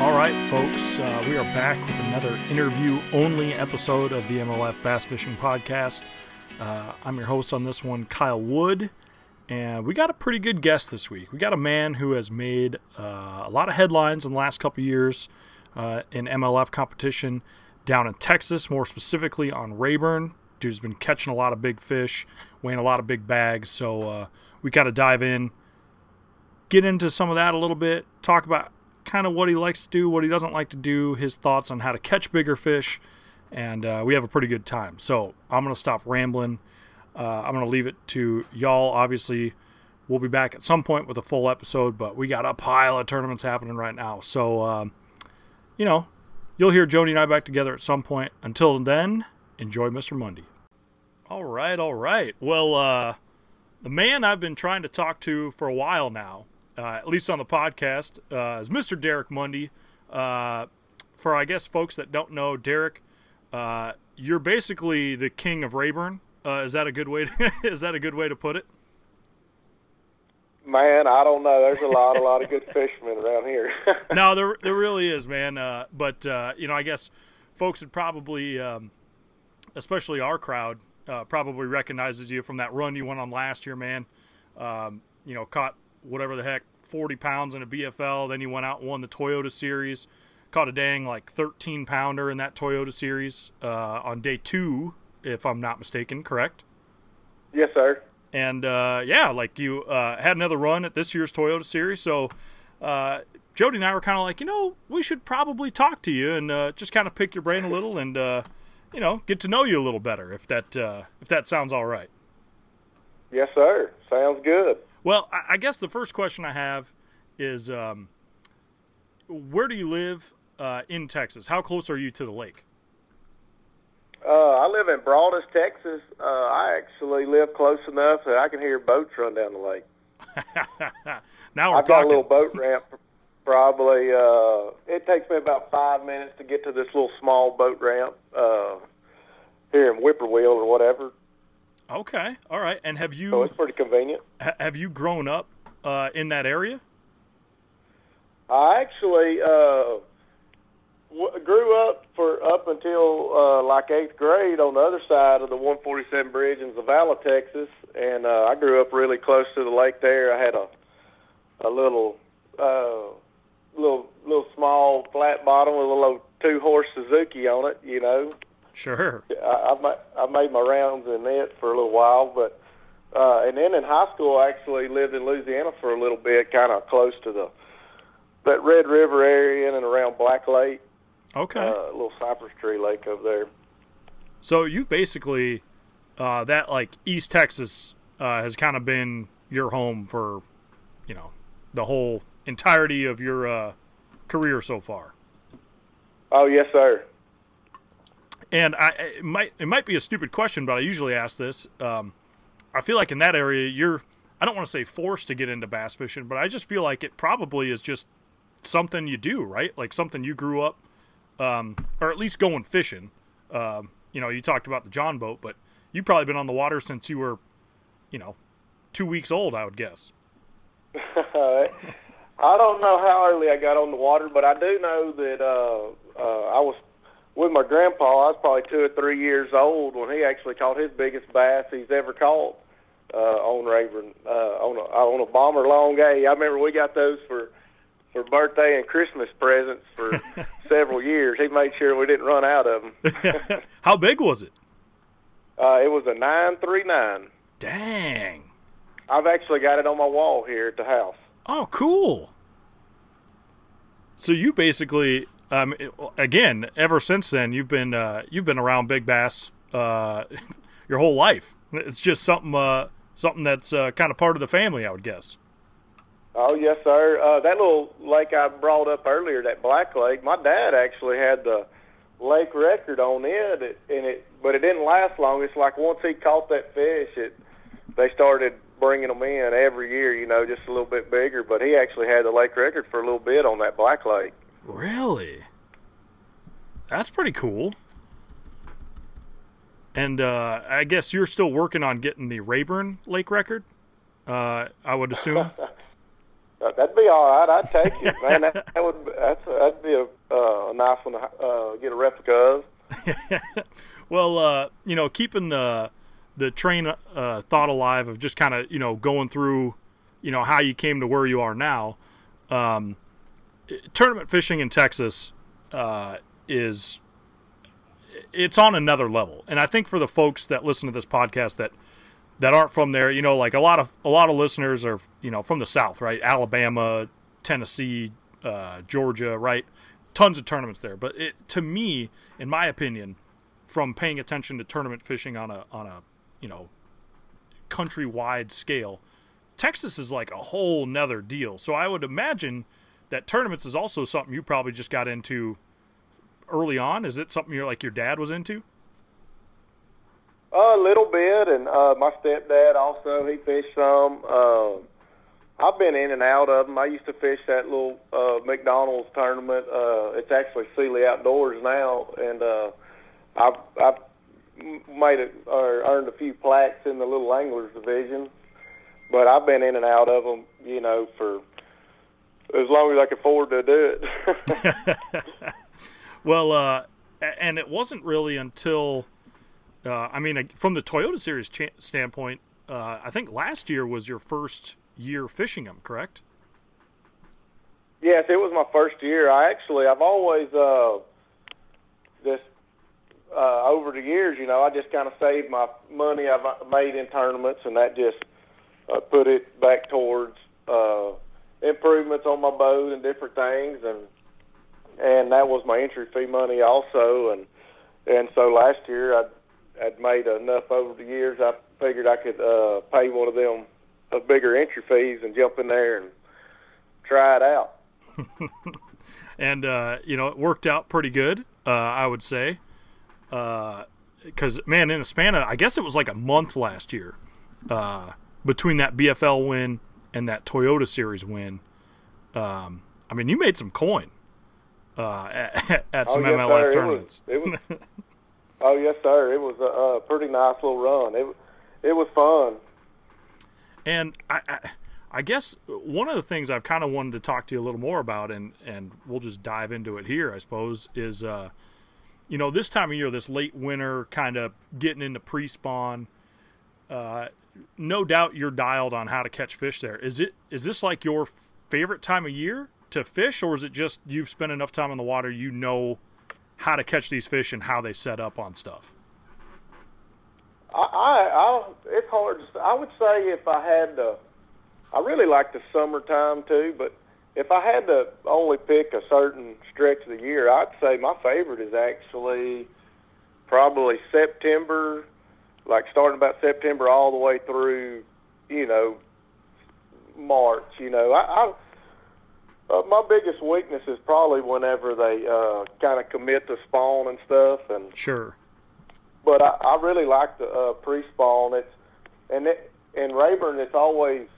All right, folks, uh, we are back with another interview only episode of the MLF Bass Fishing Podcast. Uh, I'm your host on this one, Kyle Wood, and we got a pretty good guest this week. We got a man who has made uh, a lot of headlines in the last couple years uh, in MLF competition down in Texas, more specifically on Rayburn. Dude's been catching a lot of big fish, weighing a lot of big bags, so uh, we got to dive in, get into some of that a little bit, talk about kind of what he likes to do, what he doesn't like to do, his thoughts on how to catch bigger fish, and uh, we have a pretty good time. So I'm going to stop rambling. Uh, I'm going to leave it to y'all. Obviously, we'll be back at some point with a full episode, but we got a pile of tournaments happening right now. So, um, you know, you'll hear Jody and I back together at some point. Until then, enjoy Mr. Mundy. All right, all right. Well, uh, the man I've been trying to talk to for a while now uh, at least on the podcast, uh, is Mr. Derek Mundy. Uh, for I guess folks that don't know, Derek, uh, you're basically the king of Rayburn. Uh, is that a good way? To, is that a good way to put it? Man, I don't know. There's a lot, a lot of good fishermen around here. no, there, there really is, man. Uh, but you know, I guess folks would probably, um, especially our crowd, probably recognizes you from that run you went on last year, man. Um, you know, caught whatever the heck 40 pounds in a BFL. Then you went out and won the Toyota Series. Caught a dang like 13 pounder in that Toyota Series uh, on day two, if I'm not mistaken. Correct? Yes, sir. And uh, yeah, like you uh, had another run at this year's Toyota Series. So uh, Jody and I were kind of like, you know, we should probably talk to you and uh, just kind of pick your brain a little and uh, you know get to know you a little better if that if that sounds all right. Yes, sir. Sounds good. Well, I guess the first question I have is um, where do you live uh, in Texas? How close are you to the lake? Uh, I live in Broaddus, Texas. Uh, I actually live close enough that I can hear boats run down the lake. now we're I've talking. got a little boat ramp. Probably, uh, it takes me about five minutes to get to this little small boat ramp uh, here in Whippoorwill or whatever. Okay, all right. And have you? So it's pretty convenient. Ha- have you grown up uh, in that area? I actually uh, w- grew up for up until uh, like eighth grade on the other side of the 147 bridge in Zavalla, Texas, and uh, I grew up really close to the lake there. I had a a little uh, little little small flat bottom with a little two horse Suzuki on it, you know, Sure. I, I've made my rounds in it for a little while, but uh, and then in high school, I actually lived in Louisiana for a little bit, kind of close to the that Red River area and around Black Lake. Okay. Uh, little cypress tree lake over there. So you basically uh, that like East Texas uh, has kind of been your home for you know the whole entirety of your uh, career so far. Oh yes, sir. And I it might it might be a stupid question, but I usually ask this. Um, I feel like in that area you're I don't want to say forced to get into bass fishing, but I just feel like it probably is just something you do, right? Like something you grew up, um, or at least going fishing. Um, you know, you talked about the John boat, but you've probably been on the water since you were, you know, two weeks old, I would guess. I don't know how early I got on the water, but I do know that uh, uh, I was with my grandpa, I was probably two or three years old when he actually caught his biggest bass he's ever caught uh, on Rayburn uh, on a on a bomber long A. I remember we got those for for birthday and Christmas presents for several years. He made sure we didn't run out of them. How big was it? Uh, it was a nine three nine. Dang! I've actually got it on my wall here at the house. Oh, cool. So you basically um, again, ever since then, you've been uh, you've been around big bass uh, your whole life. It's just something uh, something that's uh, kind of part of the family, I would guess. Oh yes, sir. Uh, that little lake I brought up earlier, that Black Lake. My dad actually had the lake record on it, and it, but it didn't last long. It's like once he caught that fish, it they started bringing them in every year. You know, just a little bit bigger. But he actually had the lake record for a little bit on that Black Lake. Really? That's pretty cool. And uh, I guess you're still working on getting the Rayburn Lake record. Uh, I would assume. That'd be all right. I'd take it, man. That, that would that's that'd be a, uh, a nice one to uh, get a replica of. well, uh, you know, keeping the the train uh, thought alive of just kind of you know going through, you know, how you came to where you are now. Um, tournament fishing in Texas uh, is it's on another level, and I think for the folks that listen to this podcast that that aren't from there, you know, like a lot of a lot of listeners are you know from the South, right? Alabama, Tennessee, uh, Georgia, right? Tons of tournaments there, but it to me, in my opinion, from paying attention to tournament fishing on a on a you know countrywide scale, Texas is like a whole nether deal. So I would imagine that tournaments is also something you probably just got into early on. Is it something you're like your dad was into? A little bit, and uh, my stepdad also he fished some. Uh, I've been in and out of them. I used to fish that little uh, McDonald's tournament. Uh, it's actually Sealy Outdoors now, and uh, I've, I've made it or earned a few plaques in the little anglers division. But I've been in and out of them, you know, for as long as I could afford to do it. well, uh, and it wasn't really until uh, I mean, from the Toyota Series cha- standpoint, uh, I think last year was your first year fishing them, correct? Yes, it was my first year. I actually, I've always uh, just uh, over the years, you know, I just kind of saved my money I've made in tournaments, and that just uh, put it back towards uh, improvements on my boat and different things, and and that was my entry fee money also, and and so last year I had made enough over the years. I figured I could uh, pay one of them a bigger entry fees and jump in there and try it out. and uh, you know, it worked out pretty good, uh, I would say. Because uh, man, in a span of, I guess it was like a month last year uh, between that BFL win and that Toyota Series win. Um, I mean, you made some coin uh, at, at some oh, yes, MLF sir. tournaments. It was, it was Oh yes, sir. It was a, a pretty nice little run. It it was fun. And I, I, I guess one of the things I've kind of wanted to talk to you a little more about, and and we'll just dive into it here, I suppose, is uh, you know, this time of year, this late winter, kind of getting into pre-spawn. Uh, no doubt you're dialed on how to catch fish there. Is it is this like your favorite time of year to fish, or is it just you've spent enough time in the water, you know how to catch these fish and how they set up on stuff? I, I, I it's hard. To, I would say if I had to, I really like the summertime too. But if I had to only pick a certain stretch of the year, I'd say my favorite is actually probably September, like starting about September all the way through, you know, March. You know, I, I uh, my biggest weakness is probably whenever they uh, kind of commit to spawn and stuff. And sure. But I, I really like the uh, pre-spawn. It's and it, in Rayburn, it's always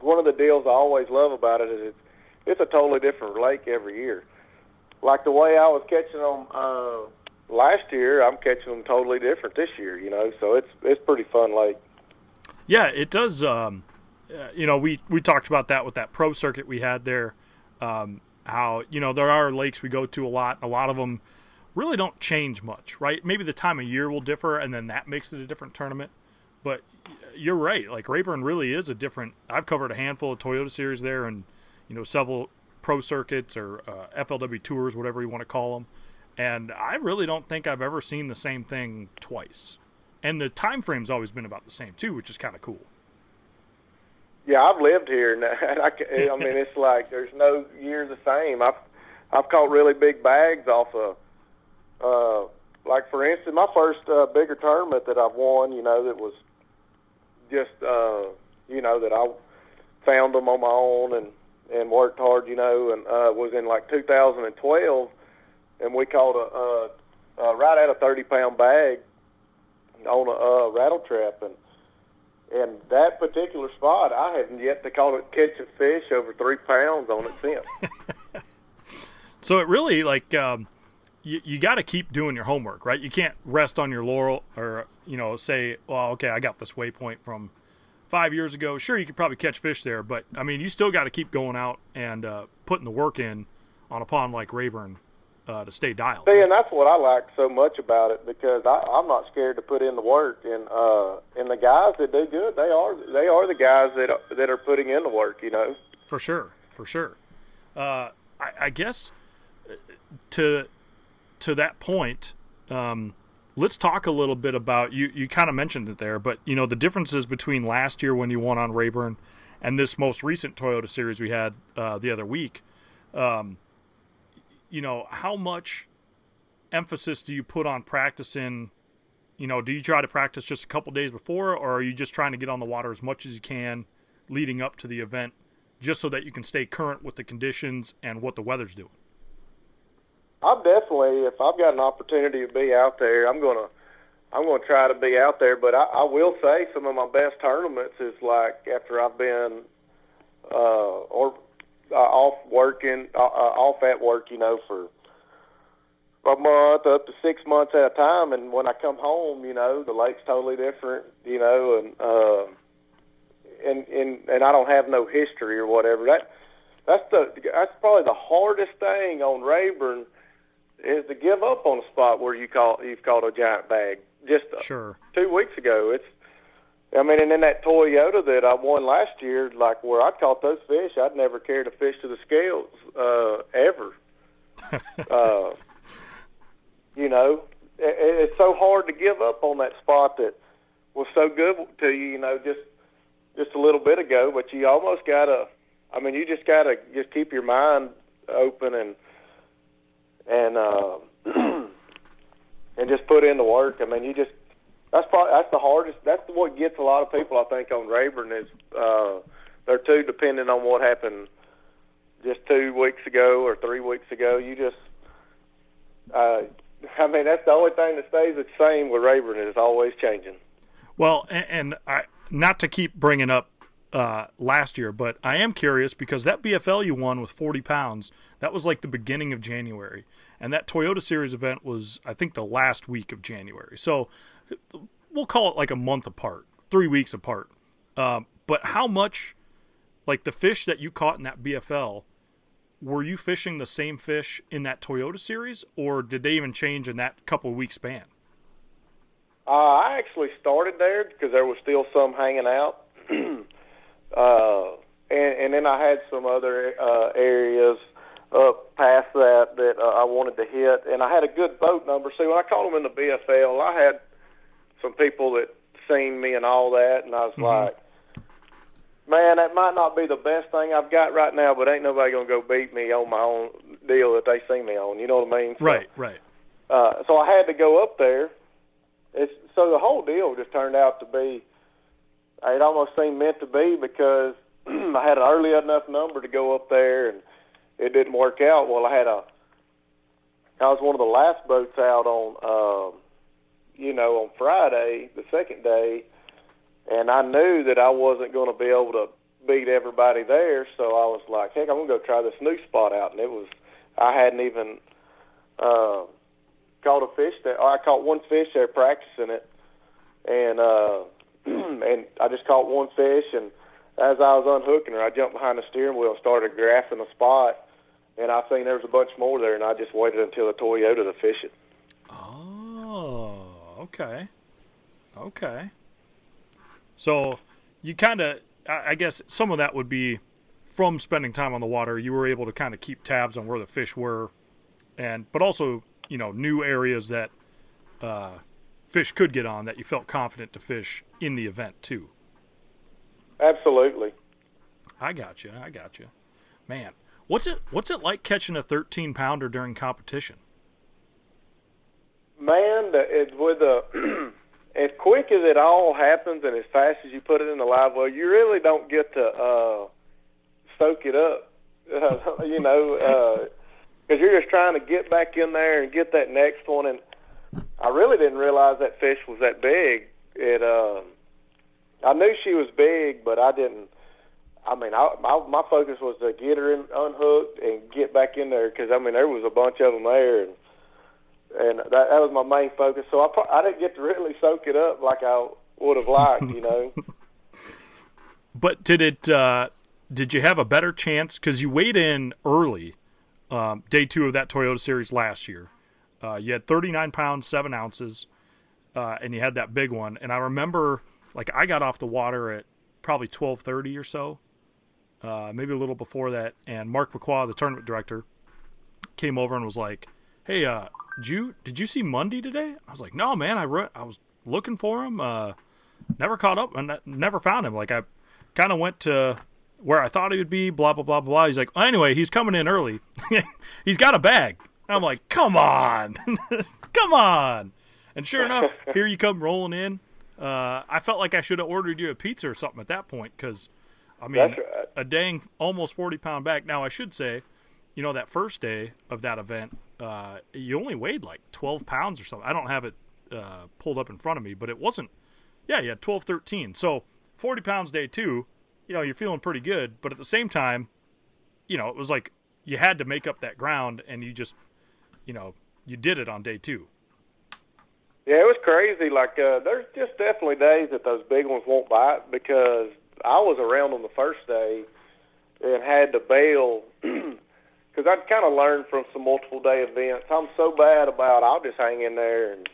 one of the deals I always love about it is it's it's a totally different lake every year. Like the way I was catching them uh, last year, I'm catching them totally different this year. You know, so it's it's pretty fun lake. Yeah, it does. Um, uh, you know, we we talked about that with that pro circuit we had there. Um, how you know there are lakes we go to a lot. A lot of them really don't change much, right? Maybe the time of year will differ, and then that makes it a different tournament. But you're right. Like Rayburn really is a different. I've covered a handful of Toyota series there, and you know several pro circuits or uh, FLW tours, whatever you want to call them. And I really don't think I've ever seen the same thing twice. And the time frame's always been about the same too, which is kind of cool. Yeah, I've lived here, and I, I mean, it's like there's no year the same. I've I've caught really big bags off of, uh, like for instance, my first uh, bigger tournament that I've won. You know, that was just uh, you know that I found them on my own and and worked hard. You know, and uh, was in like 2012, and we caught a, a, a right at a 30 pound bag on a, a rattle trap and and that particular spot, I haven't yet to call it catch a fish over three pounds on it since. so it really like um, you, you got to keep doing your homework, right? You can't rest on your laurel or, you know, say, well, okay, I got this waypoint from five years ago. Sure, you could probably catch fish there, but I mean, you still got to keep going out and uh, putting the work in on a pond like Rayburn uh, to stay dialed. See, and that's what I like so much about it because I, I'm not scared to put in the work, and uh, and the guys that do good, they are they are the guys that are, that are putting in the work, you know. For sure, for sure. Uh, I, I guess uh, to to that point, um, let's talk a little bit about you. You kind of mentioned it there, but you know the differences between last year when you won on Rayburn and this most recent Toyota Series we had uh, the other week. Um, you know, how much emphasis do you put on practicing? You know, do you try to practice just a couple days before, or are you just trying to get on the water as much as you can leading up to the event, just so that you can stay current with the conditions and what the weather's doing? I'm definitely, if I've got an opportunity to be out there, I'm gonna, I'm gonna try to be out there. But I, I will say, some of my best tournaments is like after I've been, uh, or uh, off working, uh, uh, off at work, you know, for a month up to six months at a time. And when I come home, you know, the lake's totally different, you know, and uh, and and and I don't have no history or whatever. That that's the that's probably the hardest thing on Rayburn is to give up on a spot where you call you've caught a giant bag. Just sure. two weeks ago, it's I mean, and in that Toyota that I won last year, like where I caught those fish, I'd never carried a fish to the scales uh, ever. uh, you know, it, it's so hard to give up on that spot that was so good to you. You know, just just a little bit ago, but you almost gotta. I mean, you just gotta just keep your mind open and and uh, and just put in the work. I mean, you just that's probably that's the hardest. That's what gets a lot of people, I think, on Rayburn is uh, they're too dependent on what happened just two weeks ago or three weeks ago. You just, uh, I mean, that's the only thing that stays the same with Rayburn is always changing. Well, and, and I not to keep bringing up uh, last year, but I am curious because that BFL you won with 40 pounds, that was like the beginning of January. And that Toyota Series event was, I think, the last week of January. So we'll call it like a month apart, three weeks apart. Um, but how much, like the fish that you caught in that BFL, were you fishing the same fish in that Toyota series, or did they even change in that couple week span? Uh, I actually started there because there was still some hanging out, uh, and, and then I had some other uh, areas up past that that uh, I wanted to hit, and I had a good boat number. See, when I caught them in the BFL, I had some people that seen me and all that, and I was mm-hmm. like, man, that might not be the best thing I've got right now, but ain't nobody gonna go beat me on my own deal that they see me on. You know what I mean? So, right, right. Uh, so I had to go up there. It's so the whole deal just turned out to be. It almost seemed meant to be because I had an early enough number to go up there, and it didn't work out. Well, I had a. I was one of the last boats out on. Um, you know, on Friday, the second day, and I knew that I wasn't going to be able to beat everybody there. So I was like, heck, I'm going to go try this new spot out. And it was, I hadn't even uh, caught a fish there. I caught one fish there practicing it, and uh, and I just caught one fish. And as I was unhooking her, I jumped behind the steering wheel and started graphing the spot. And I seen there was a bunch more there, and I just waited until the Toyota to fish it. Oh. Okay. Okay. So you kind of, I guess some of that would be from spending time on the water. You were able to kind of keep tabs on where the fish were, and but also you know new areas that uh, fish could get on that you felt confident to fish in the event too. Absolutely. I got you. I got you. Man, what's it what's it like catching a 13 pounder during competition? Man, it, with the as quick as it all happens and as fast as you put it in the live well, you really don't get to uh, soak it up. You know, because uh, you're just trying to get back in there and get that next one. And I really didn't realize that fish was that big. It, uh, I knew she was big, but I didn't. I mean, I, my my focus was to get her in, unhooked and get back in there because I mean there was a bunch of them there, and and that, that was my main focus. So I pro- I didn't get to really soak it up like I would have liked, you know. but did it? Uh, did you have a better chance because you weighed in early, um, day two of that Toyota Series last year? Uh, you had 39 pounds, seven ounces, uh, and you had that big one. And I remember, like, I got off the water at probably 12:30 or so, uh, maybe a little before that. And Mark McQuah, the tournament director, came over and was like, "Hey, uh, did you did you see Mundy today?" I was like, "No, man. I re- I was looking for him. Uh, never caught up and never found him. Like, I kind of went to." Where I thought he would be, blah blah blah blah. He's like, well, anyway, he's coming in early. he's got a bag. I'm like, come on, come on. And sure enough, here you come rolling in. Uh, I felt like I should have ordered you a pizza or something at that point because, I mean, right. a dang almost 40 pound bag. Now, I should say, you know, that first day of that event, uh, you only weighed like 12 pounds or something. I don't have it uh, pulled up in front of me, but it wasn't, yeah, had 12, 13. So 40 pounds day two, you know, you're feeling pretty good. But at the same time, you know, it was like you had to make up that ground and you just, you know, you did it on day two. Yeah, it was crazy. Like, uh, there's just definitely days that those big ones won't bite because I was around on the first day and had to bail because I'd kind of learned from some multiple day events. I'm so bad about I'll just hang in there and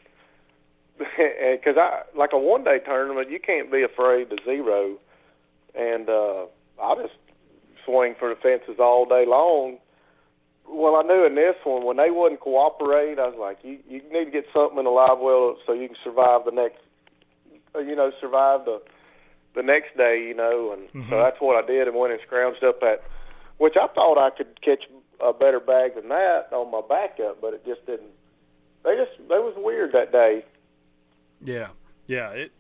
because I like a one day tournament, you can't be afraid to zero, and uh, I just swing for the fences all day long. Well, I knew in this one when they wouldn't cooperate, I was like, you you need to get something in the live well so you can survive the next, uh, you know, survive the the next day, you know, and Mhm. so that's what I did and went and scrounged up at, which I thought I could catch a better bag than that on my backup, but it just didn't. They just they was weird that day. Yeah, yeah. It.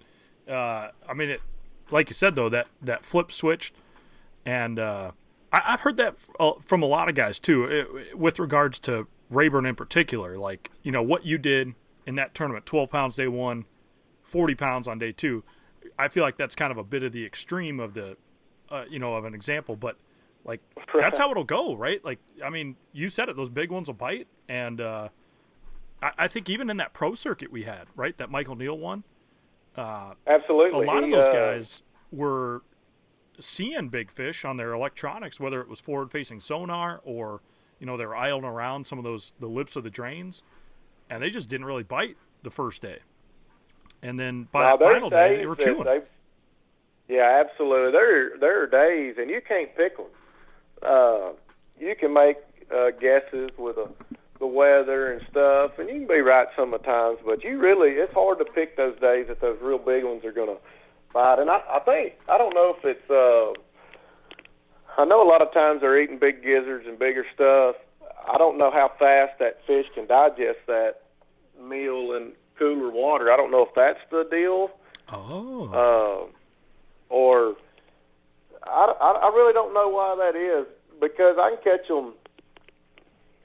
Uh, I mean, it. Like you said though, that that flip switched, and uh, I, I've heard that f- uh, from a lot of guys too, it, with regards to Rayburn in particular. Like you know what you did in that tournament, twelve pounds day one, forty pounds on day two. I feel like that's kind of a bit of the extreme of the, uh, you know, of an example, but like that's how it'll go, right? Like, I mean, you said it; those big ones will bite, and uh, I, I think even in that pro circuit we had, right, that Michael Neal won, uh, Absolutely, a lot of those uh, guys were seeing big fish on their electronics, whether it was forward-facing sonar or you know they were idling around some of those the lips of the drains, and they just didn't really bite the first day, and then by Now, that there's final day they were chewing. yeah, absolutely. There, there are days, and you can't pick them. Uh, you can make uh, guesses with a, the weather and stuff, and you can be right some of the times. But you really, it's hard to pick those days that those real big ones are going to bite. And I, I think I don't know if it's. Uh, I know a lot of times they're eating big gizzards and bigger stuff. I don't know how fast that fish can digest that meal in cooler water. I don't know if that's the deal oh, uh, or I, I, I really don't know why that is because I can catch them.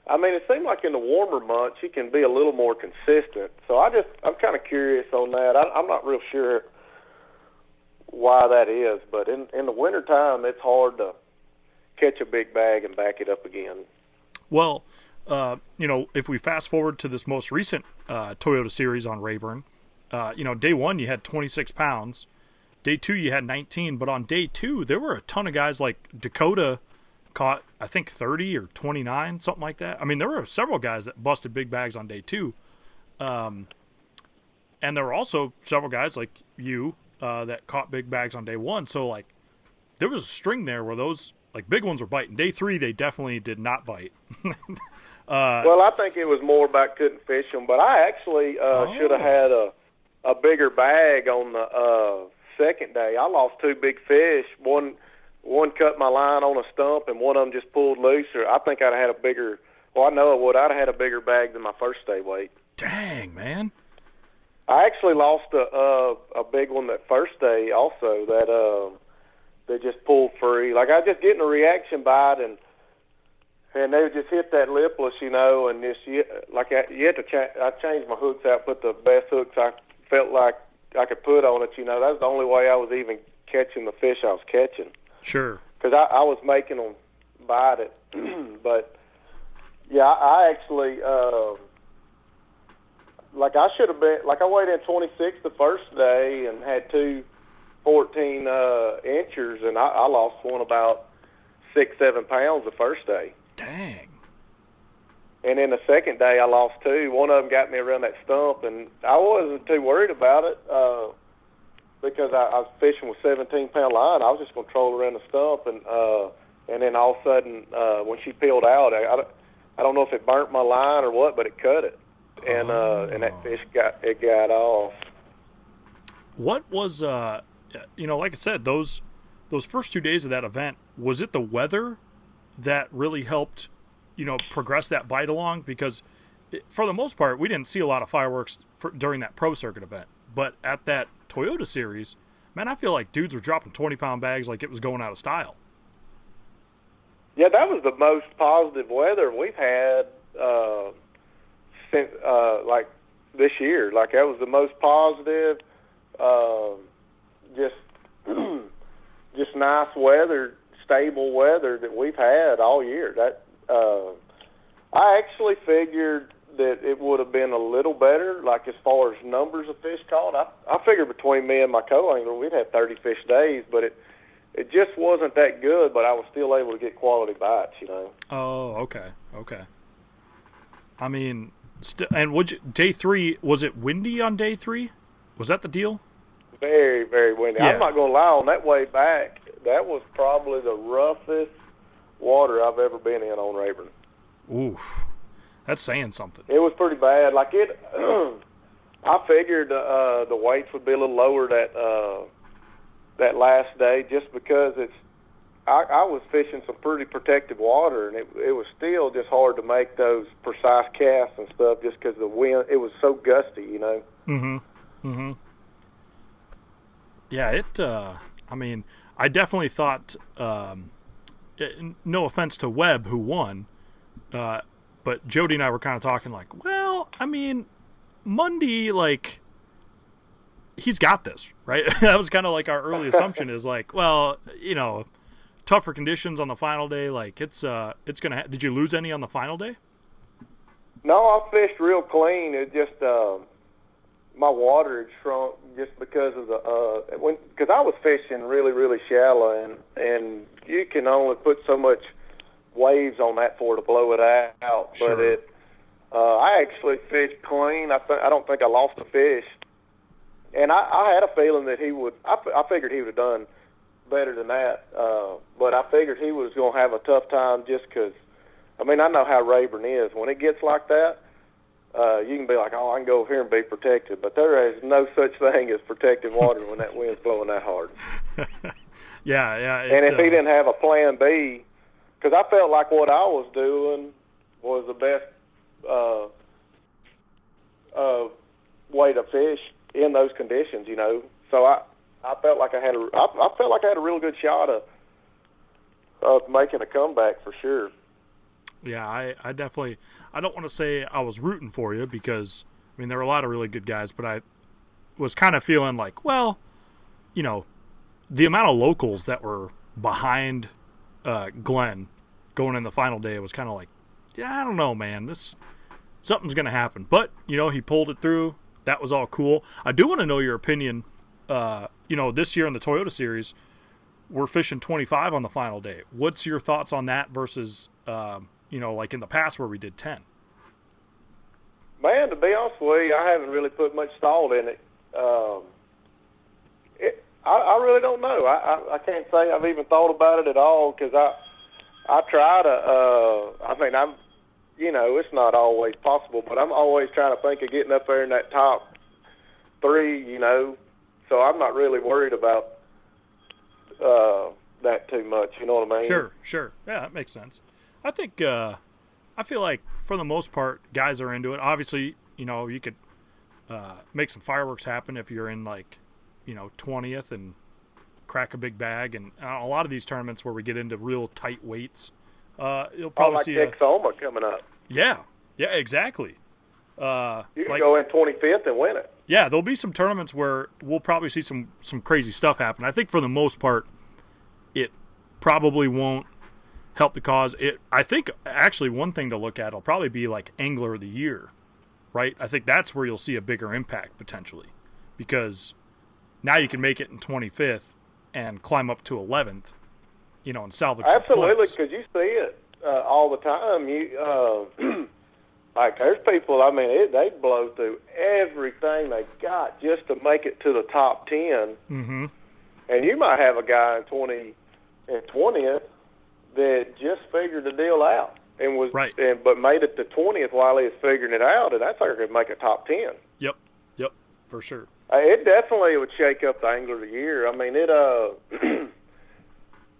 I mean, it seems like in the warmer months you can be a little more consistent. So I just I'm kind of curious on that. I, I'm not real sure why that is, but in in the wintertime it's hard to catch a big bag and back it up again. Well, uh, you know, if we fast forward to this most recent uh, Toyota Series on Rayburn, uh, you know, day one you had 26 pounds, day two you had 19, but on day two there were a ton of guys like Dakota caught I think 30 or 29, something like that. I mean, there were several guys that busted big bags on day two, um, and there were also several guys like you uh, that caught big bags on day one. So like, there was a string there where those like big ones were biting. Day three they definitely did not bite. uh, Well, I think it was more about couldn't fish them, but I actually uh, should have Oh. had a a bigger bag on the uh, second day. I lost two big fish. One one cut my line on a stump, and one of them just pulled loose. Or I think I'd have had a bigger. Well, I know I would. I'd have had a bigger bag than my first day weight. dang man. I actually lost a a, a big one that first day also that uh, that just pulled free. Like I was just getting a reaction bite and and they would just hit that lipless, you know, and just you, like I, you had to cha- I changed my hooks out, put the best hooks I felt like I could put on it. You know, that was the only way I was even catching the fish I was catching Sure. because I, I was making them bite it. but yeah, I, I actually uh, like I should have been like I weighed in 26 the first day and had two 14 uh, inchers, and I, I lost one about six seven pounds the first day. Dang. And then the second day, I lost two. One of them got me around that stump, and I wasn't too worried about it uh, because I, I was fishing with 17 pound line. I was just going to troll around the stump, and uh, and then all of a sudden, uh, when she peeled out, I, I, I don't know if it burnt my line or what, but it cut it, and uh, and that fish got it got off. What was uh you know, like I said, those those first two days of that event, was it the weather that really helped, you know, progress that bite along? Because it, for the most part, we didn't see a lot of fireworks for, during that pro circuit event, but at that Toyota series, man, I feel like dudes were dropping twenty pound bags like it was going out of style. Yeah, that was the most positive weather we've had uh, since uh, like this year. Like that was the most positive. Uh, just just nice weather, stable weather that we've had all year. That uh, I actually figured that it would have been a little better, like as far as numbers of fish caught. I I figured between me and my co-angler, we'd have 30 fish days, but it it just wasn't that good. But I was still able to get quality bites, you know. Oh, okay, okay. I mean, st- and would you, day three was it windy on day three? Was that the deal? Very, very windy. Yeah. I'm not going to lie. On that way back, that was probably the roughest water I've ever been in on Rayburn. Oof, that's saying something. It was pretty bad. Like it, I figured uh, the weights would be a little lower that uh, that last day, just because it's. I, I was fishing some pretty protected water, and it it was still just hard to make those precise casts and stuff, just because the wind. It was so gusty, you know. Mm-hmm. Mm-hmm. Yeah, it. Uh, I mean, I definitely thought. Um, no offense to Webb, who won, uh, but Jody and I were kind of talking like, well, I mean, Mundy, like, he's got this, right? that was kind of like our early assumption is like, well, you know, tougher conditions on the final day, like it's uh, it's gonna. Ha- Did you lose any on the final day? No, I fished real clean. It just uh, my water had shrunk just because of the uh, when because I was fishing really really shallow and and you can only put so much waves on that for to blow it out. Sure. But it, uh, I actually fished clean. I th- I don't think I lost a fish, and I, I had a feeling that he would. I, f- I figured he would have done better than that. Uh, but I figured he was going to have a tough time just because. I mean, I know how Rayburn is. When it gets like that, uh, you can be like, oh, I can go over here and be protected. But there is no such thing as protected water when that wind's blowing that hard. yeah, yeah. It, And if uh, he didn't have a plan B, because I felt like what I was doing was the best uh, uh, way to fish in those conditions, you know. So I, I felt like I had a, I, I felt like I had a real good shot of, of making a comeback for sure. Yeah, I, I definitely I don't want to say I was rooting for you because I mean there were a lot of really good guys, but I was kind of feeling like, well, you know, the amount of locals that were behind uh, Glenn going in the final day was kind of like, yeah, I don't know, man, this something's gonna happen. But you know, he pulled it through. That was all cool. I do want to know your opinion. Uh, you know, this year in the Toyota Series, we're fishing 25 on the final day. What's your thoughts on that versus, um, you know, like in the past where we did 10? Man, to be honest with you, I haven't really put much thought in it. Um, I, I really don't know. I, I, I can't say I've even thought about it at all because I I try to. Uh, I mean, I'm, you know, it's not always possible, but I'm always trying to think of getting up there in that top three. You know, so I'm not really worried about uh, that too much. You know what I mean? Sure, sure. Yeah, that makes sense. I think uh, I feel like for the most part, guys are into it. Obviously, you know, you could uh, make some fireworks happen if you're in like, you know, twentieth and crack a big bag. And uh, a lot of these tournaments where we get into real tight weights, uh, you'll Oh, probably like see. A, Texoma coming up. yeah, yeah, exactly. Uh, You can like, go in 25th and win it. yeah, there'll be some tournaments where we'll probably see some some crazy stuff happen. I think for the most part, it probably won't help the cause. It I think actually one thing to look at will probably be like angler of the year. right? I think that's where you'll see a bigger impact potentially, because now you can make it in 25th and climb up to 11th, you know, and salvage. Absolutely, because you see it uh, all the time. You uh, like there's people. I mean, it, they blow through everything they got just to make it to the top 10 Mm-hmm. and you might have a guy in 20 and 20th that just figured the deal out and was Right. and but made it to 20th while he was figuring it out, and that's like could make a top 10. Yep. Yep. For sure. Uh, It definitely would shake up the angler of the year. I mean, it uh,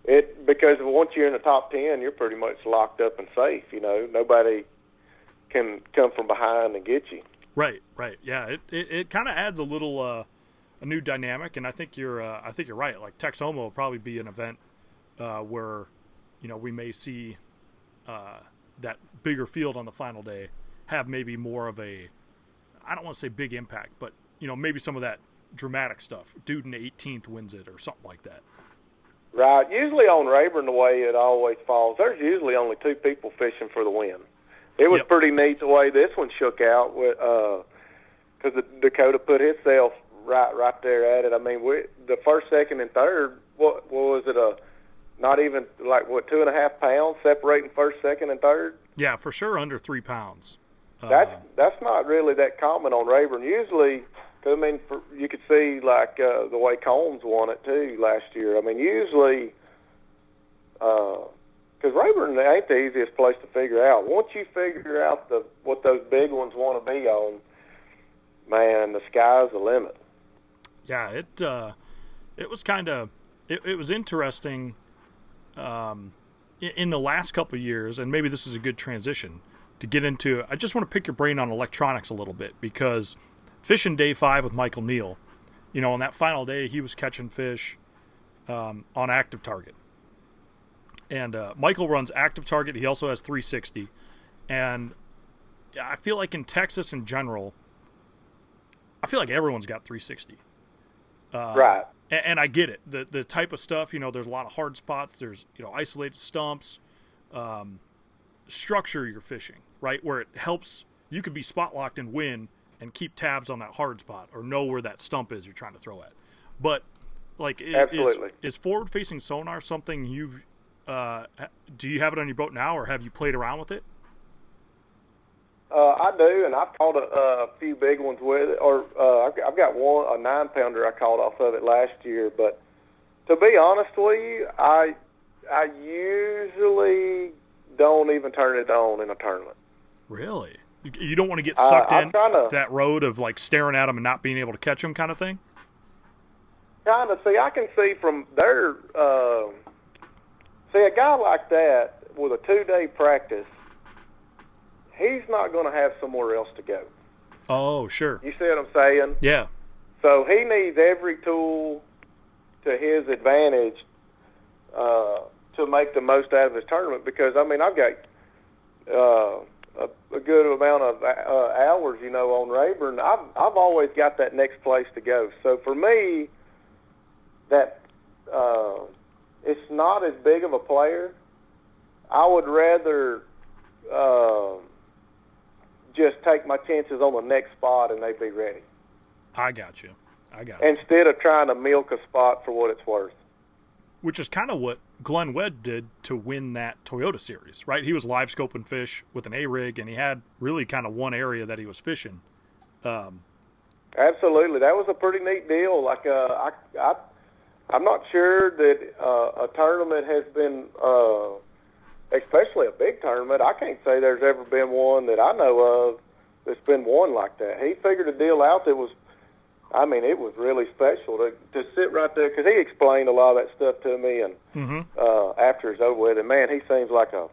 it because once you're in the top ten, you're pretty much locked up and safe. You know, nobody can come from behind and get you. Right, right, yeah. It it, it kind of adds a little uh, a new dynamic, and I think you're uh, I think you're right. Like Texoma will probably be an event uh, where you know we may see uh, that bigger field on the final day have maybe more of a I don't want to say big impact, but you know maybe some of that dramatic stuff. Dude in the 18th wins it or something like that. Right. Usually on Rayburn, the way it always falls, there's usually only two people fishing for the win. It was Yep. pretty neat the way this one shook out with because the Dakota put himself right right there at it. I mean, we, the first, second, and third. What, what was it? A not even like what two and a half pounds separating first, second, and third. Yeah, for sure under three pounds. Uh, That's that's not really that common on Rayburn. Usually, 'cause, I mean, for, you could see like uh, the way Combs won it too last year. I mean, usually, because Rayburn ain't the easiest place to figure out. Once you figure out the what those big ones want to be on, man, the sky's the limit. yeah, it uh, it was kind of it, it was interesting um, in, in the last couple years, and maybe this is a good transition to get into. I just want to pick your brain on electronics a little bit because fishing day five with Michael Neal, you know, on that final day he was catching fish um, on active target, and uh, Michael runs active target. He also has 360, and I feel like in Texas in general, I feel like everyone's got 360. Uh, right. and, and I get it. The the type of stuff, you know, there's a lot of hard spots. There's you know isolated stumps. Um, structure your fishing right where it helps. You could be spot locked and win and keep tabs on that hard spot or know where that stump is you're trying to throw at. But like, is, is forward facing sonar something you've uh, do you have it on your boat now or have you played around with it? Uh, I do, and I've caught a, a few big ones with it. Or uh, I've, I've got one a nine pounder I caught off of it last year. But to be honest with you, I I usually don't even turn it on in a tournament. Really? You, don't want to get Uh, sucked I'm in tryna- that road of like staring at them and not being able to catch them kind of thing. Kind of see, I can see from their uh, see a guy like that with a two day practice. He's not going to have somewhere else to go. Oh, sure. You see what I'm saying? Yeah. So he needs every tool to his advantage uh, to make the most out of his tournament. Because I mean, I've got uh, a, a good amount of uh, hours, you know, on Rayburn. I've I've always got that next place to go. So for me, that uh, it's not as big of a player. I would rather uh, just take my chances on the next spot and they'd be ready I got you. I got you. instead of trying to milk a spot for what it's worth. Which is kind of what Glenn Wedd did to win that Toyota series, right? He was live scoping fish with an A rig, and he had really kind of one area that he was fishing. Um, Absolutely, that was a pretty neat deal. Like, uh, I, I, I'm not sure that uh, a tournament has been, uh, especially a big tournament. I can't say there's ever been one that I know of that's been won like that. He figured a deal out that was, I mean, it was really special to to sit right there because he explained a lot of that stuff to me, and mhm. uh, after it's over with, and man, he seems like a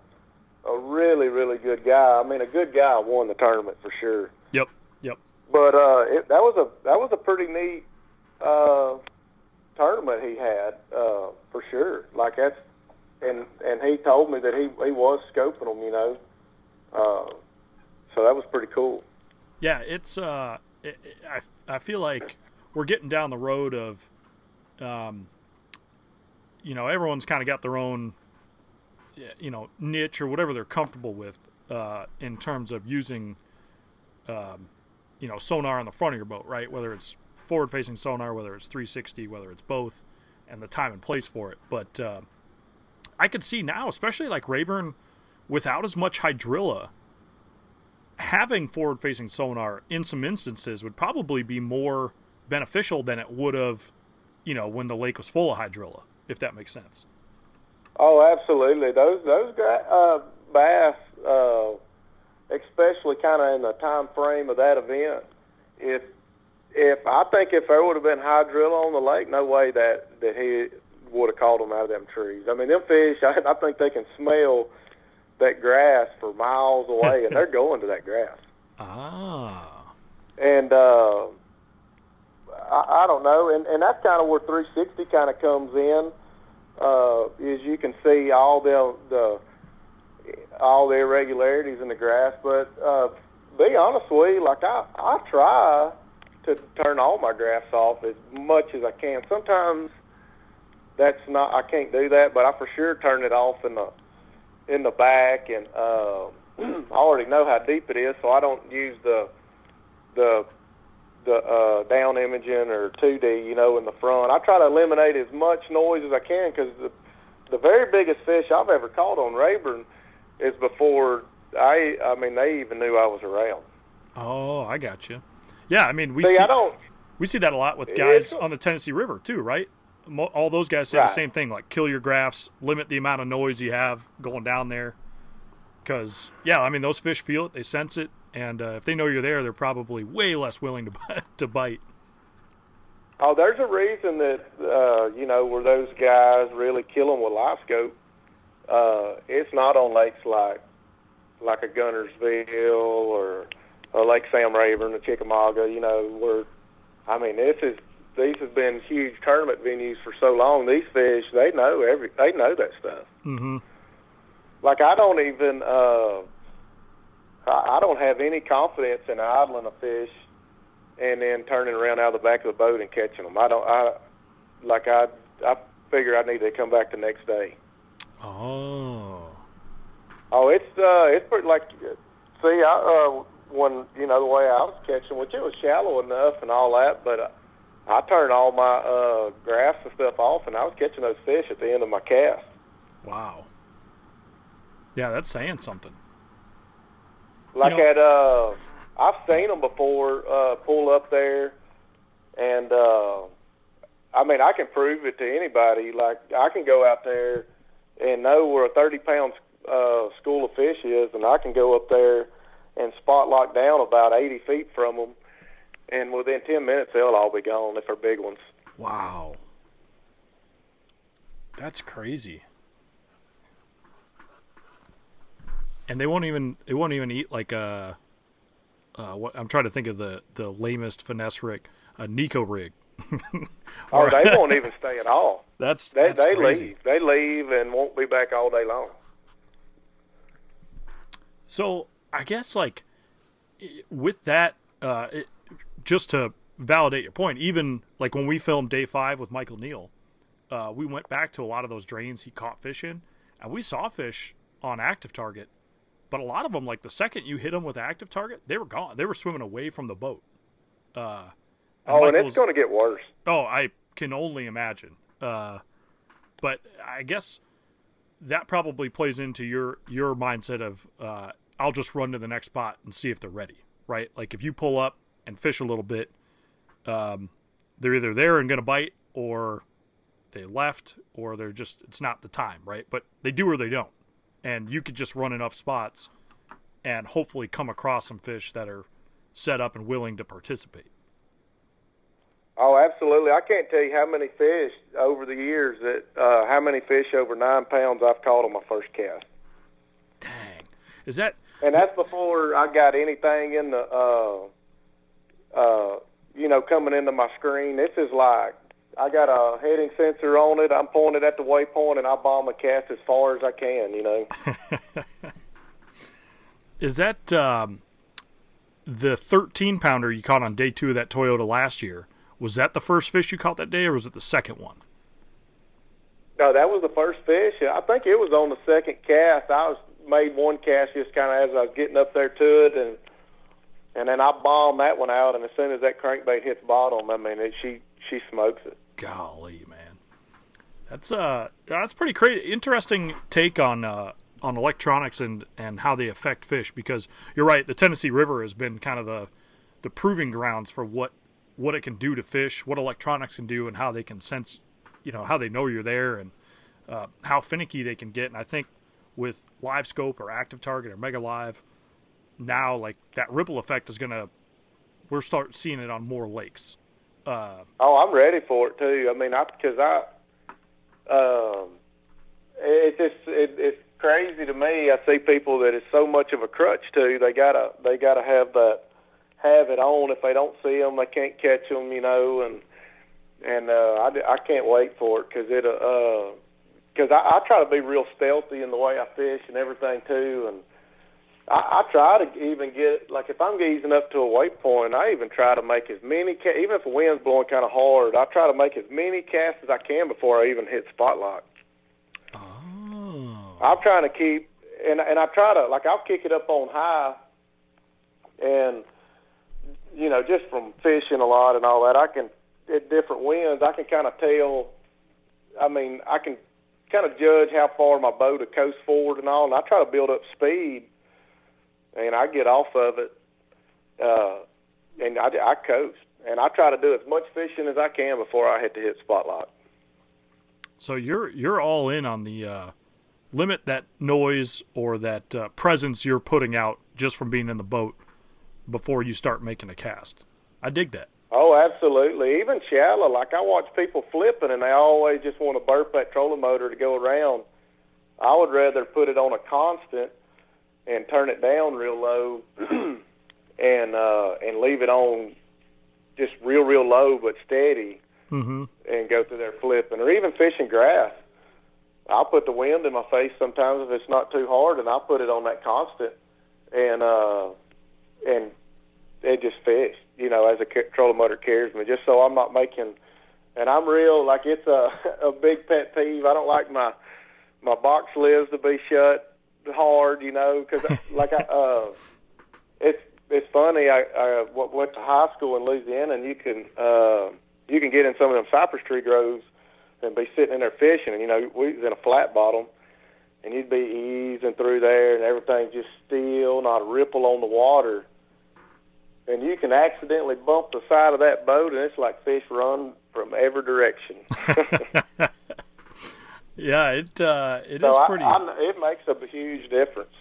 a really really good guy. I mean, a good guy won the tournament for sure. Yep. Yep. But uh, it, that was a that was a pretty neat uh, tournament he had uh, for sure. Like that's and and he told me that he he was scoping them, you know. Uh, so that was pretty cool. Yeah, it's. Uh, it, it- I I feel like we're getting down the road of, um, you know, everyone's kind of got their own, you know, niche or whatever they're comfortable with, uh, in terms of using um, you know, sonar on the front of your boat, right? Whether it's forward facing sonar, whether it's 360, whether it's both, and the time and place for it. But uh, I could see now, especially like Rayburn, without as much hydrilla, having forward facing sonar in some instances would probably be more beneficial than it would have, you know, when the lake was full of hydrilla, if that makes sense. Oh, absolutely. Those those uh, bass, uh, especially kind of in the time frame of that event, if if I think if there would have been hydrilla on the lake, no way that that he would have caught them out of them trees. I mean, them fish, I, I think they can smell that grass for miles away, and they're going to that grass. Ah. And uh, I, I don't know, and and that's kind of where 360 kind of comes in. Uh, is you can see all the the all the irregularities in the grass, but uh, be honest with you, like I I try to turn all my grass off as much as I can. Sometimes that's not I can't do that, but I for sure turn it off in the in the back, and uh, I already know how deep it is, so I don't use the the the uh, down imaging or 2D, you know, in the front. I try to eliminate as much noise as I can because the the very biggest fish I've ever caught on Rayburn is before I I mean they even knew I was around. Oh, I got you. Yeah, I mean we see, see I don't we see that a lot with guys on the Tennessee River too, right? All those guys say the same thing, like kill your graphs, limit the amount of noise you have going down there. Because yeah, I mean those fish feel it, they sense it, and uh, if they know you're there, they're probably way less willing to bite- to bite. Oh, there's a reason that uh, you know where those guys really kill them with live scope. Uh, it's not on lakes like like a Guntersville or, or Lake Sam Rayburn or Chickamauga. You know where I mean this is these have been huge tournament venues for so long. These fish they know every they know that stuff. Mm-hmm. Like I don't even uh, I, I don't have any confidence in idling a fish and then turning around out of the back of the boat and catching them. I don't. I like I. I figure I need to come back the next day. Oh, Oh, it's uh, it's pretty like. See, I uh, when you know the way I was catching, which it was shallow enough and all that, but uh, I turned all my uh, graphs and stuff off, and I was catching those fish at the end of my cast. wow. Yeah, that's saying something. Like know- at uh, I've seen them before uh, pull up there, and uh, I mean I can prove it to anybody. Like I can go out there and know where a thirty pound uh, school of fish is, and I can go up there and spot lock down about eighty feet from them, and within ten minutes they'll all be gone if they're big ones. Wow. That's crazy. And they won't even they won't even eat like a uh what I'm trying to think of the the lamest finesse rig, a Neko rig. Oh, they won't even stay at all. That's They that's they crazy. leave. They leave and won't be back all day long. So I guess like with that, uh, it, just to validate your point, even like when we filmed day five with Michael Neal, uh, we went back to a lot of those drains he caught fish in, and we saw fish on active target, but a lot of them, like the second you hit them with active target, they were gone. They were swimming away from the boat. Uh, Oh, and it's going to get worse. Oh, I can only imagine. Uh, but I guess that probably plays into your your mindset of uh, I'll just run to the next spot and see if they're ready, right? Like if you pull up and fish a little bit, um, they're either there and going to bite, or they left, or they're just it's not the time, right? But they do or they don't, and you could just run enough spots and hopefully come across some fish that are set up and willing to participate. Oh, absolutely. I can't tell you how many fish over the years that uh, how many fish over nine pounds I've caught on my first cast, Dang, is that and that's before I got anything in the uh, uh, you know coming into my screen. This is like I got a heading sensor on it. I'm pointed at the waypoint, and I bomb a cast as far as I can. You know. Is that um, the 13 pounder you caught on day two of that Toyota last year? Was that the first fish you caught that day, or was it the second one? No, that was the first fish. I think it was on the second cast. I was made one cast just kind of as I was getting up there to it, and and then I bomb that one out, and as soon as that crankbait hits bottom, I mean, it, she she smokes it. Golly, man, that's uh that's pretty crazy. Interesting take on uh, on electronics and and how they affect fish because you're right. The Tennessee River has been kind of the the proving grounds for what what it can do to fish, what electronics can do, and how they can sense, you know, how they know you're there and uh, how finicky they can get. And I think with live scope or active target or mega live now like that ripple effect is gonna we're start seeing it on more lakes. Uh, oh i'm ready for it too. I mean i because i um it's just it, it's crazy to me. I see people that it's so much of a crutch too. They gotta they gotta have that have it on. If they don't see them they can't catch them you know and and uh i i can't wait for it because it uh because I, I try to be real stealthy in the way I fish and everything too, and I, I try to even get like if I'm easing up to a waypoint, I even try to make as many ca- even if the wind's blowing kind of hard, I try to make as many casts as I can before I even hit spot lock. Oh. I'm trying to keep and and I try to like I'll kick it up on high, and you know just from fishing a lot and all that, I can at different winds I can kind of tell. I mean I can kind of judge how far my boat will coast forward and all, and I try to build up speed, and I get off of it, uh, and I, I coast, and I try to do as much fishing as I can before I hit to hit spot lock. So you're you're all in on the uh, limit that noise or that uh, presence you're putting out just from being in the boat before you start making a cast. I dig that. Oh, absolutely. Even shallow, like I watch people flipping, and they always just want to burp that trolling motor to go around. I would rather put it on a constant and turn it down real low, and uh, and leave it on just real, real low but steady, mm-hmm. and go through there flipping, or even fishing grass. I'll put the wind in my face sometimes if it's not too hard, and I'll put it on that constant, and uh, and it just fish you know, as a trolling motor carries me, just so I'm not making. And I'm real like it's a a big pet peeve. I don't like my my box lives to be shut hard, you know, because like I, uh, it's it's funny. I, I went to high school in Louisiana, and you can uh, you can get in some of them cypress tree groves and be sitting in there fishing, and you know we was in a flat bottom, and you'd be easing through there, and everything's just still, not a ripple on the water and you can accidentally bump the side of that boat, and it's like fish run from every direction. yeah, it uh, it so is pretty. I, it makes a huge difference.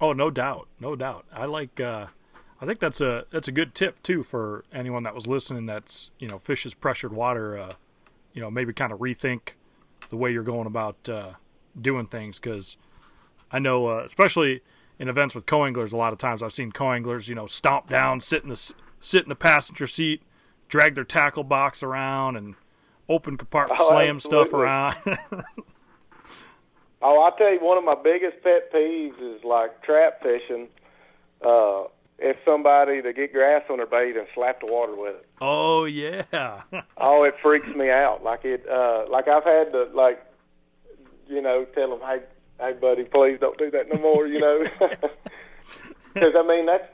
Oh, no doubt, no doubt. I like. Uh, I think that's a that's a good tip too for anyone that was listening. That's you know fishes pressured water. Uh, you know maybe kind of rethink the way you're going about uh, doing things because I know uh, especially in events with co-anglers a lot of times I've seen co-anglers you know stomp down sit in the sit in the passenger seat drag their tackle box around and open compartment oh, slam absolutely. stuff around oh I'll tell you one of my biggest pet peeves is like trap fishing uh if somebody to get grass on their bait and slap the water with it oh yeah oh it freaks me out like it uh like I've had to like you know tell them hey hey buddy, please don't do that no more, you know. Because I mean that's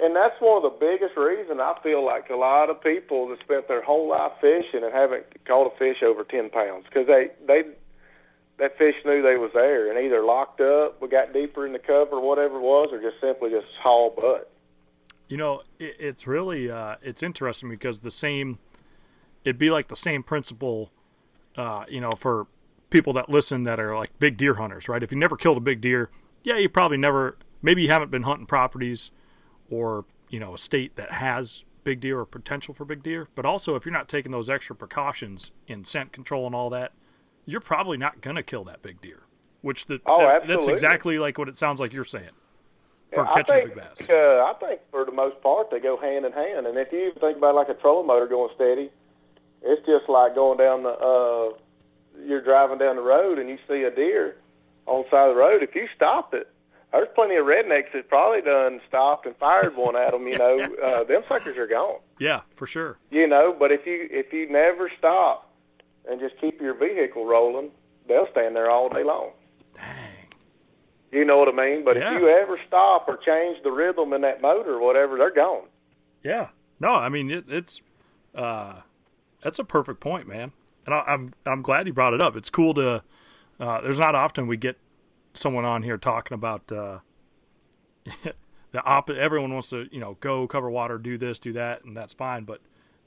and that's one of the biggest reasons I feel like a lot of people that spent their whole life fishing and haven't caught a fish over ten pounds because they they that fish knew they was there and either locked up, or got deeper in the cover, or whatever it was, or just simply just haul butt. You know, it, it's really uh, it's interesting because the same it'd be like the same principle, uh, you know, for people that listen that are like big deer hunters, right? If you never killed a big deer, yeah, you probably never, maybe you haven't been hunting properties or, you know, a state that has big deer or potential for big deer. But also, if you're not taking those extra precautions in scent control and all that, you're probably not going to kill that big deer. Which the, oh, that, that's exactly like what it sounds like you're saying for yeah, catching I think, big bass. Uh, I think for the most part they go hand in hand. And if you think about like a trolling motor going steady, it's just like going down the uh, you're driving down the road and you see a deer on the side of the road, if you stop it, there's plenty of rednecks that probably done stopped and fired one at them. You know, uh, them suckers are gone. Yeah, for sure. You know, but if you if you never stop and just keep your vehicle rolling, they'll stand there all day long. Dang. You know what I mean? But Yeah. if you ever stop or change the rhythm in that motor or whatever, they're gone. Yeah. No, I mean it, it's uh, that's a perfect point, man. And I, I'm I'm glad you brought it up. It's cool to. Uh, there's not often we get someone on here talking about uh, the op. Everyone wants to you know go cover water, do this, do that, and that's fine. But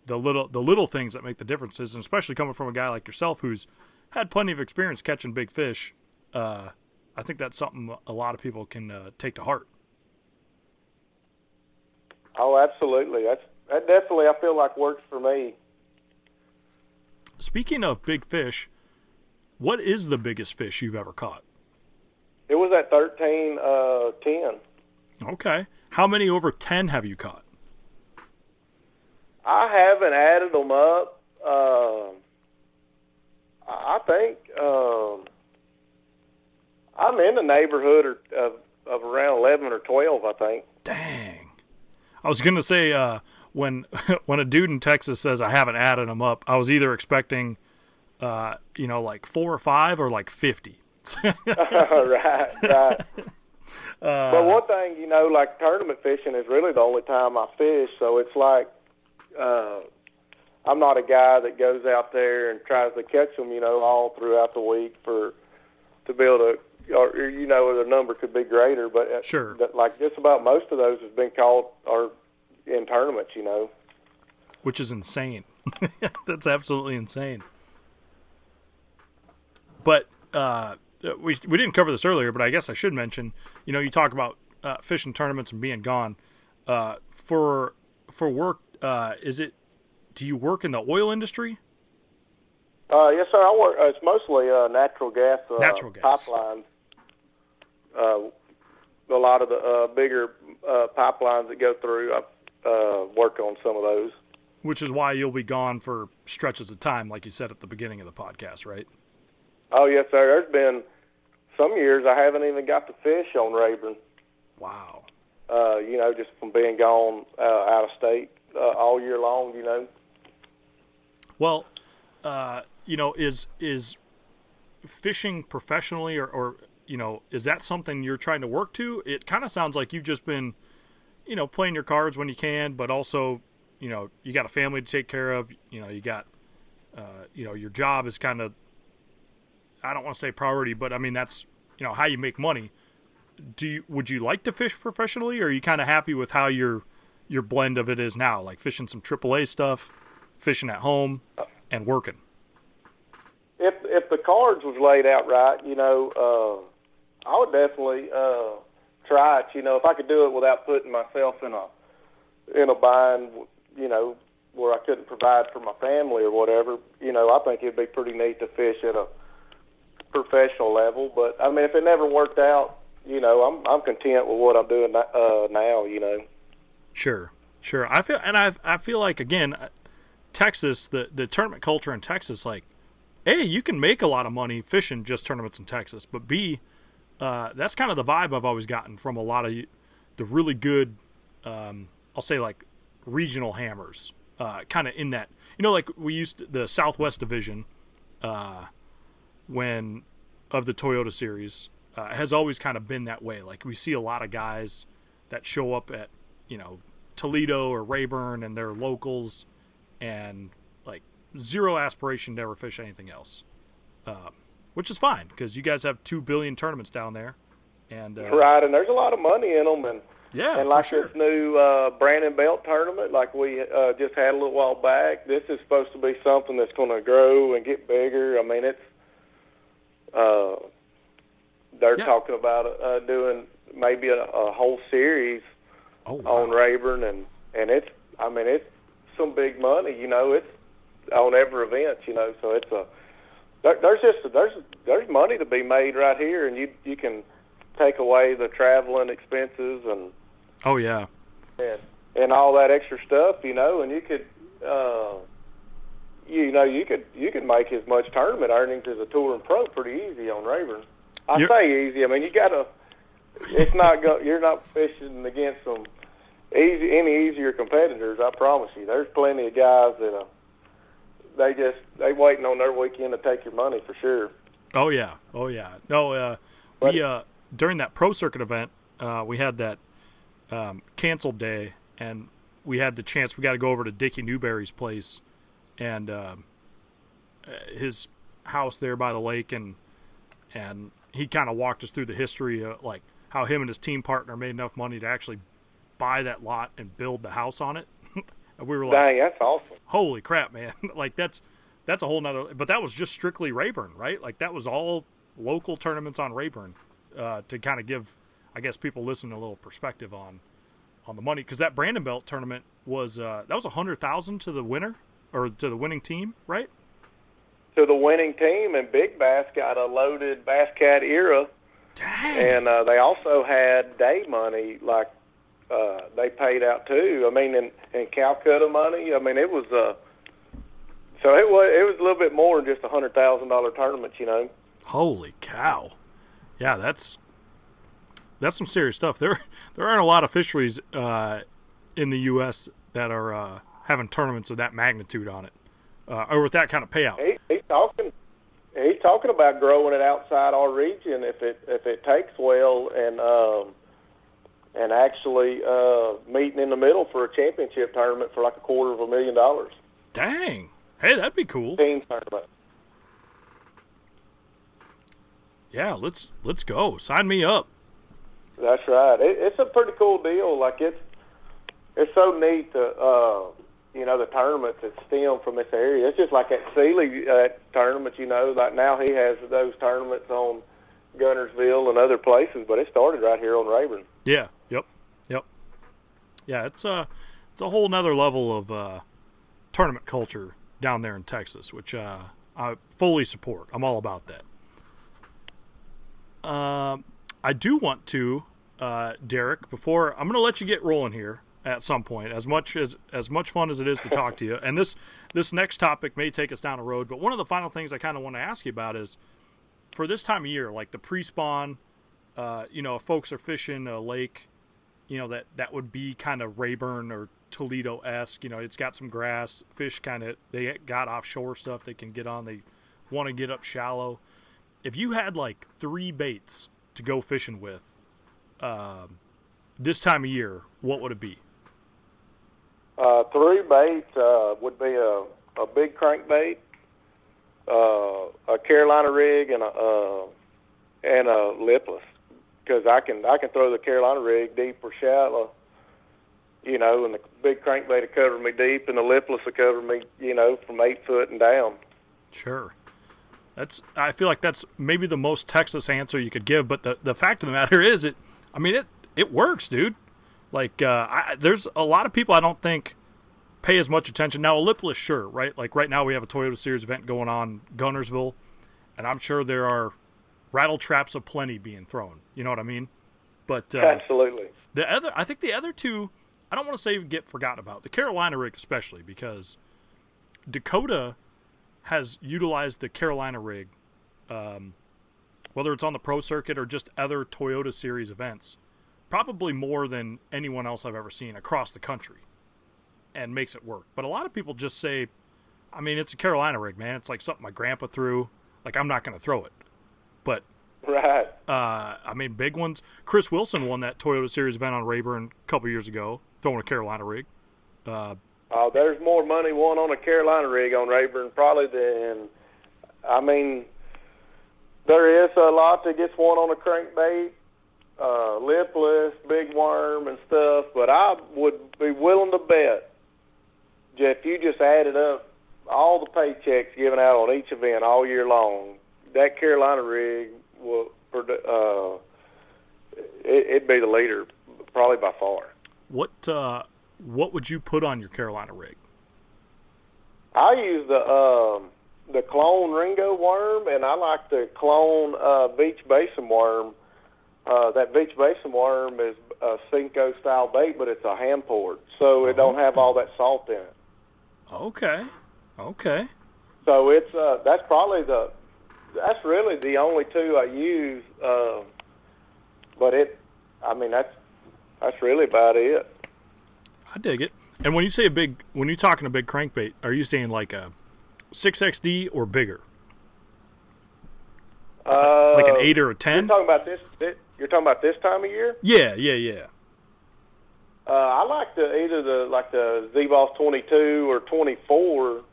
the little the little things that make the differences, and especially coming from a guy like yourself who's had plenty of experience catching big fish, uh, I think that's something a lot of people can uh, take to heart. Oh, absolutely. That's that definitely I feel like works for me. Speaking of big fish, what is the biggest fish you've ever caught? It was at thirteen uh, ten. Okay. How many over 10 have you caught? I haven't added them up. Um I think um, I'm in the neighborhood of, of around eleven or twelve. I think. Dang. I was going to say uh, when when a dude in Texas says I haven't added them up, I was either expecting uh, you know like 4 or 5 or like 50. right, right. but one thing, you know, like tournament fishing is really the only time I fish. So it's like uh, I'm not a guy that goes out there and tries to catch them, you know, all throughout the week for to be able to, or you know, the number could be greater. But uh, Sure. like just about most of those has been caught or in tournaments, you know. which is insane. That's absolutely insane. But uh, we we didn't cover this earlier, but I guess I should mention. You know, you talk about uh, fishing tournaments and being gone. Uh, for for work, uh, is it? Do you work in the oil industry? Uh, yes, sir. I work. Uh, it's mostly uh, natural gas. Uh, Natural gas. pipelines. Uh, a lot of the uh, bigger uh, pipelines that go through. I uh, work on some of those. Which is why you'll be gone for stretches of time, like you said at the beginning of the podcast, right? Oh yes, sir. There's been some years I haven't even got to fish on Rayburn. Wow. Uh, you know, just from being gone uh, out of state uh, all year long. You know. Well, uh, you know, is is fishing professionally, or, or you know, is that something you're trying to work to? It kind of sounds like you've just been, you know, playing your cards when you can, but also, you know, you got a family to take care of. You know, you got, uh, you know, your job is kind of, I don't want to say priority, but I mean that's you know how you make money. Do you would you like to fish professionally, or are you kind of happy with how your your blend of it is now, like fishing some AAA stuff, fishing at home, and working? if if the cards was laid out right, you know, uh, I would definitely uh, try it. You know, if I could do it without putting myself in a in a bind, you know, where I couldn't provide for my family or whatever, you know, I think it'd be pretty neat to fish at a professional level. But I mean, if it never worked out, you know, I'm I'm content with what I'm doing uh, now. You know. Sure, sure. I feel, and I I feel like again, uh, Texas, the the tournament culture in Texas, like, a you can make a lot of money fishing just tournaments in Texas, but b, uh, that's kind of the vibe I've always gotten from a lot of the really good, um, I'll say like regional hammers, uh, kind of in that, you know, like we used to, the Southwest Division, uh, when of the Toyota series uh, has always kind of been that way. Like we see a lot of guys that show up at you know Toledo or Rayburn and they're locals and like zero aspiration to ever fish anything else, um, which is fine because you guys have two billion tournaments down there, and uh, Right, and there's a lot of money in them, and yeah, and like sure. this new uh, Brandon Belt tournament, like we uh, just had a little while back, this is supposed to be something that's going to grow and get bigger. I mean, it's uh, they're Yeah. talking about uh, doing maybe a, a whole series oh, wow. on Rayburn, and and it's I mean it's some big money, you know. It's on every event, you know. So it's a there, there's just there's there's money to be made right here, and you you can take away the traveling expenses and oh yeah, and and all that extra stuff, you know, and you could uh you know, you could you could make as much tournament earnings as a touring pro pretty easy on Rayburn. I You're- say easy. I mean, you got to it's not go you're not fishing against some easy any easier competitors, I promise you. There's plenty of guys that uh they just they waiting on their weekend to take your money for sure. oh yeah, oh yeah. No, uh, we uh, during that pro circuit event, uh, we had that um, canceled day, and we had the chance. We got to go over to Dickie Newberry's place, and uh, his house there by the lake, and and he kind of walked us through the history of like how him and his team partner made enough money to actually buy that lot and build the house on it. and we were like, Dang, that's awesome. holy crap, man! like that's that's a whole nother. But that was just strictly Rayburn, right? Like that was all local tournaments on Rayburn uh, to kind of give, I guess, people listening a little perspective on on the money because that Brandon Belt tournament was uh, that was a hundred thousand to the winner or to the winning team, right? To the winning team, and Big Bass got a loaded Bass Cat Eyra, Dang. and uh, they also had day money like uh, they paid out too. I mean, in, in Calcutta money. I mean, it was uh, so it was it was a little bit more than just a hundred thousand dollar tournament, you know. Holy cow! Yeah, that's that's some serious stuff. There there aren't a lot of fisheries uh, in the U.S. that are uh, having tournaments of that magnitude on it, uh, or with that kind of payout. He, he's talking. He's talking about growing it outside our region if it if it takes well and um, and actually uh, meeting in the middle for a championship tournament for like a quarter of a million dollars. Dang! Hey, that'd be cool. Team tournament. Yeah, let's let's go. Sign me up. That's right. It, it's a pretty cool deal. Like it's it's so neat to uh, you know the tournaments that stem from this area. It's just like at Sealy uh, tournaments. You know, like now he has those tournaments on Guntersville and other places, but it started right here on Rayburn. Yeah. Yep. Yep. Yeah, it's a it's a whole nother level of uh, tournament culture down there in Texas, which uh, I fully support. I'm all about that. Um, I do want to, uh, Derek. Before I'm going to let you get rolling here at some point. As much as as much fun as it is to talk to you, and this this next topic may take us down a road. But one of the final things I kind of want to ask you about is for this time of year, like the pre-spawn. Uh, you know, if folks are fishing a lake, you know that that would be kind of Rayburn or Toledo esque. You know, it's got some grass, fish kind of they got offshore stuff they can get on. They want to get up shallow. If you had like three baits to go fishing with um, this time of year, what would it be? Uh, three baits uh, would be a, a big crankbait, uh, a Carolina rig, and a uh, and a lipless. Because I can I can throw the Carolina rig deep or shallow, you know, and the big crankbait will cover me deep, and the lipless will cover me, you know, from eight foot and down. Sure. That's I feel like that's maybe the most Texas answer you could give, but the the fact of the matter is it I mean it it works, dude. Like uh, I, there's a lot of people I don't think pay as much attention. Now a lipless, sure, right? Like right now we have a Toyota Series event going on Guntersville, and I'm sure there are rattle traps aplenty being thrown. You know what I mean? But uh, Absolutely. the other, I think the other two, I don't want to say get forgotten about. The Carolina rig, especially because Dakota has utilized the Carolina rig, um, whether it's on the pro circuit or just other Toyota Series events, probably more than anyone else I've ever seen across the country, and makes it work. But a lot of people just say, I mean, it's a Carolina rig, man. It's like something my grandpa threw. Like I'm not going to throw it. But Right. uh, I mean, big ones. Chris Wilson won that Toyota Series event on Rayburn a couple years ago, throwing a Carolina rig. Uh, Uh, there's more money won on a Carolina rig on Rayburn probably than, I mean, there is a lot that gets won on a crankbait, uh, lipless, big worm, and stuff. But I would be willing to bet, if you just added up all the paychecks given out on each event all year long, that Carolina rig will, uh, it, it'd be the leader, probably by far. what uh, what would you put on your Carolina rig? I use the um, the clone Ringo worm, and I like the clone uh, beach basin worm. Uh, that beach basin worm is a Senko style bait, but it's a hand poured, so it don't have all that salt in it. Okay, okay, So it's uh, that's probably the that's really the only two I use. Uh, but it, I mean that's that's really about it. I dig it. And when you say a big, when you're talking a big crankbait, are you saying like a six XD or bigger, Uh, like an eight or a ten? talking about this, this You're talking about this time of year? Yeah, yeah, yeah. Uh, I like the either the like the Z Boss 22 or 24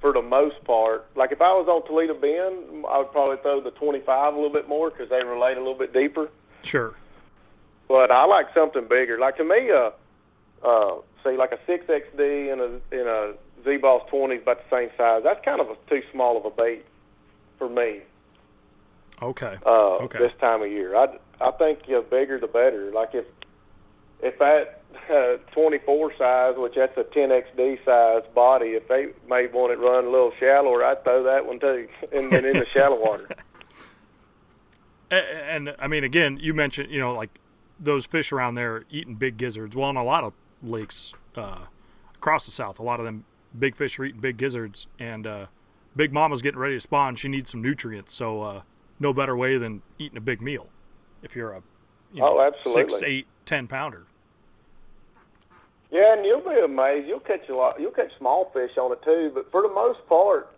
for the most part. Like if I was on Toledo Bend, I would probably throw the 25 a little bit more because they relate a little bit deeper. Sure. But I like something bigger. Like to me, uh, uh, say like a 6XD and a in a Z Boss 20 is about the same size. That's kind of a, too small of a bait for me. Okay. Uh, okay. This time of year, I I think the bigger the better. Like if if that uh, 24 size, which that's a 10XD size body, if they may want it run a little shallower, I'd throw that one too, and, and in the shallow water. And, and I mean, again, you mentioned you know like those fish around there eating big gizzards. Well, in a lot of lakes uh, across the south, a lot of them big fish are eating big gizzards, and uh, Big Mama's getting ready to spawn. She needs some nutrients, so uh, no better way than eating a big meal. If you're a you know, Oh, absolutely. six, eight, ten pounder. Yeah, and you'll be amazed. You'll catch a lot. You'll catch small fish on it too, but for the most part,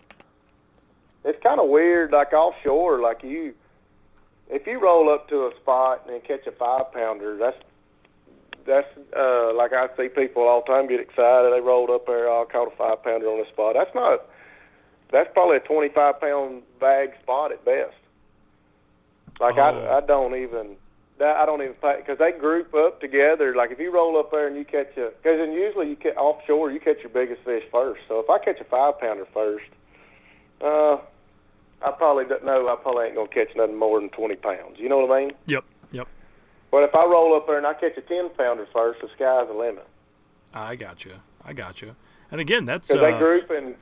it's kind of weird. Like offshore, like you, if you roll up to a spot and catch a five pounder, that's that's uh, like I see people all the time get excited. They rolled up there, oh, I caught a five pounder on the spot. That's not. That's probably a twenty-five pound bag spot at best. Like Oh. I, I don't even that I don't even because they group up together. Like if you roll up there and you catch a because then usually you catch offshore you catch your biggest fish first. So if I catch a five pounder first, uh, I probably don't know. I probably ain't gonna catch nothing more than twenty pounds. You know what I mean? Yep, yep. But if I roll up there and I catch a ten pounder first, the sky's the limit I got you. I got you. And again, that's uh, they group in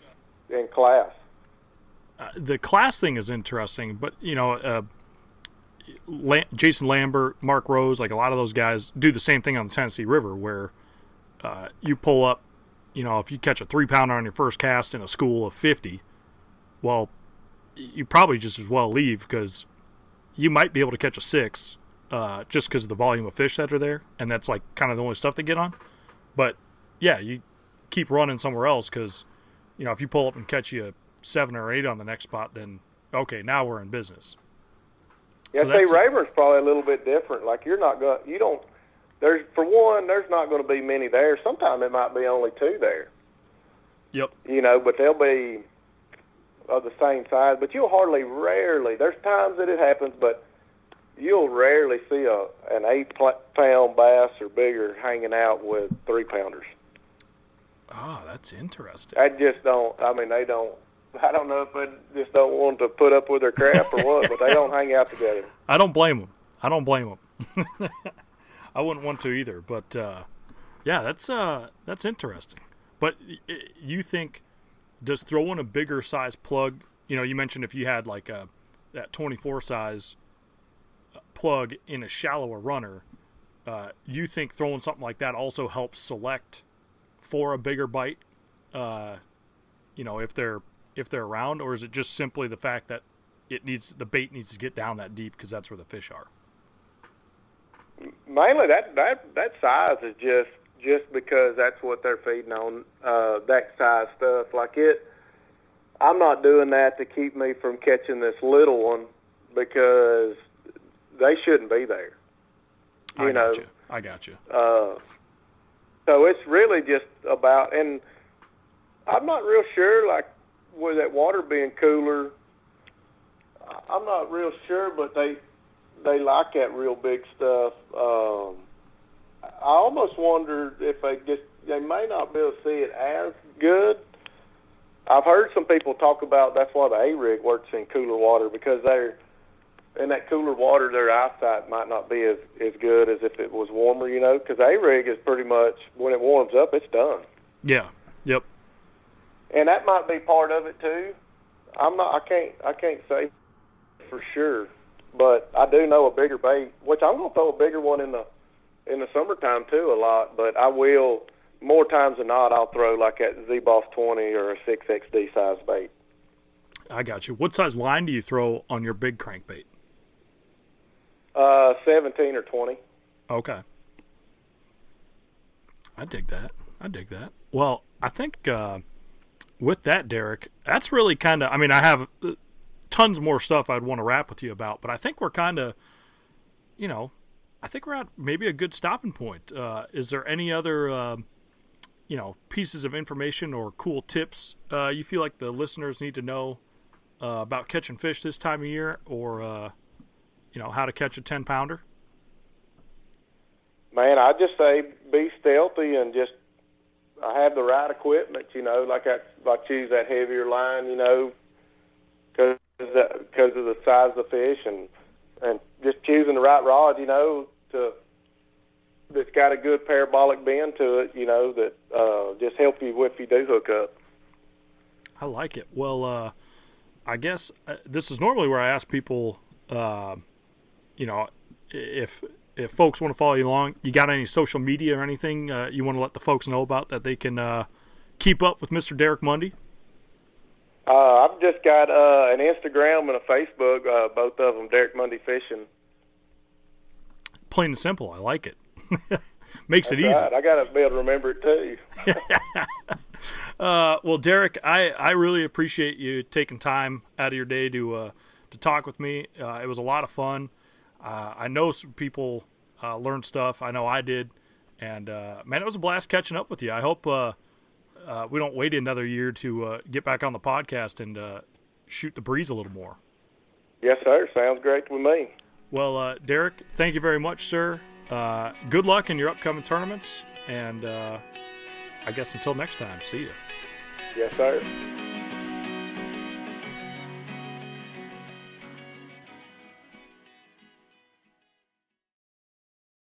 in class. uh, the class thing is interesting, but you know, uh, La- Jason Lambert, Mark Rose, like a lot of those guys do the same thing on the Tennessee River, where uh, you pull up, you know, if you catch a three pounder on your first cast in a school of fifty, well, you probably just as well leave because you might be able to catch a six, uh, just because of the volume of fish that are there, and that's like kind of the only stuff to get on. But yeah, you keep running somewhere else because you know if you pull up and catch you a seven or eight on the next spot, then okay, now we're in business. Yeah, So see, Rayburn's probably a little bit different. Like you're not going, you don't. There's for one, there's not going to be many there. Sometimes it might be only two there. Yep. You know, but they'll be of the same size. But you'll hardly, rarely. There's times that it happens, but you'll rarely see a an eight pound bass or bigger hanging out with three pounders. Oh, that's interesting. I just don't. I mean, they don't. I don't know if they just don't want to put up with their crap or what, but they don't hang out together. I don't blame them. I don't blame them. I wouldn't want to either. But uh, yeah, that's uh, that's interesting. But you think does throwing a bigger size plug? You know, you mentioned if you had like a that 24 size uh, plug in a shallower runner, uh, you think throwing something like that also helps select for a bigger bite? Uh, you know, if they're if they're around, or is it just simply the fact that it needs the bait needs to get down that deep because that's where the fish are? mainly that that that size is just just because that's what they're feeding on uh that size stuff like it i'm not doing that to keep me from catching this little one because they shouldn't be there you I know got you. I got you. uh so it's really just about and i'm not real sure like with that water being cooler i'm not real sure but they they like that real big stuff. Um, I almost wonder if they just they may not be able to see it as good. I've heard some people talk about that's why the A rig works in cooler water because they're in that cooler water. Their eyesight might not be as as good as if it was warmer, you know. Because A rig is pretty much when it warms up, it's done, Yeah. Yep. And that might be part of it too. I'm not. I can't. I can't say for sure, but I do know a bigger bait, which I'm gonna throw a bigger one in the in the summertime too a lot. But I will more times than not. I'll throw like that Z Boss 20 or a 6XD size bait. I got you. What size line do you throw on your big crankbait? Uh, 17 or 20. Okay. I dig that. I dig that. Well, I think uh, with that, Derek, that's really kind of. I mean, I have uh, tons more stuff I'd want to wrap with you about, but I think we're kind of, you know, I think we're at maybe a good stopping point. Uh, is there any other, uh, you know, pieces of information or cool tips uh, you feel like the listeners need to know uh, about catching fish this time of year, or uh, you know, how to catch a ten pounder? Man, I just say be stealthy and just I have the right equipment. You know, like I like choose that heavier line. You know, because because of the size of the fish and and just choosing the right rod. You know, to that's got a good parabolic bend to it. You know, that uh, just help you if you do hook up. I like it. Well, uh, I guess uh, this is normally where I ask people, uh, you know, if if folks want to follow you along, you got any social media or anything uh, you want to let the folks know about that they can uh, keep up with Mr. Derek Mundy? Uh, I've just got uh, an Instagram and a Facebook, uh, both of them, Derek Mundy Fishing. Plain and simple. I like it. Makes That's it easy. Right. I got to be able to remember it too. uh, well, Derek, I, I really appreciate you taking time out of your day to uh, to talk with me. Uh, it was a lot of fun. Uh, I know some people uh, learned stuff. I know I did, and uh, man, it was a blast catching up with you. I hope uh, uh, we don't wait another year to uh, get back on the podcast and uh, shoot the breeze a little more. Yes, sir. Sounds great with me. Well, uh, Derek, thank you very much, sir. Uh, good luck in your upcoming tournaments, and uh, I guess until next time, see you. Yes, sir.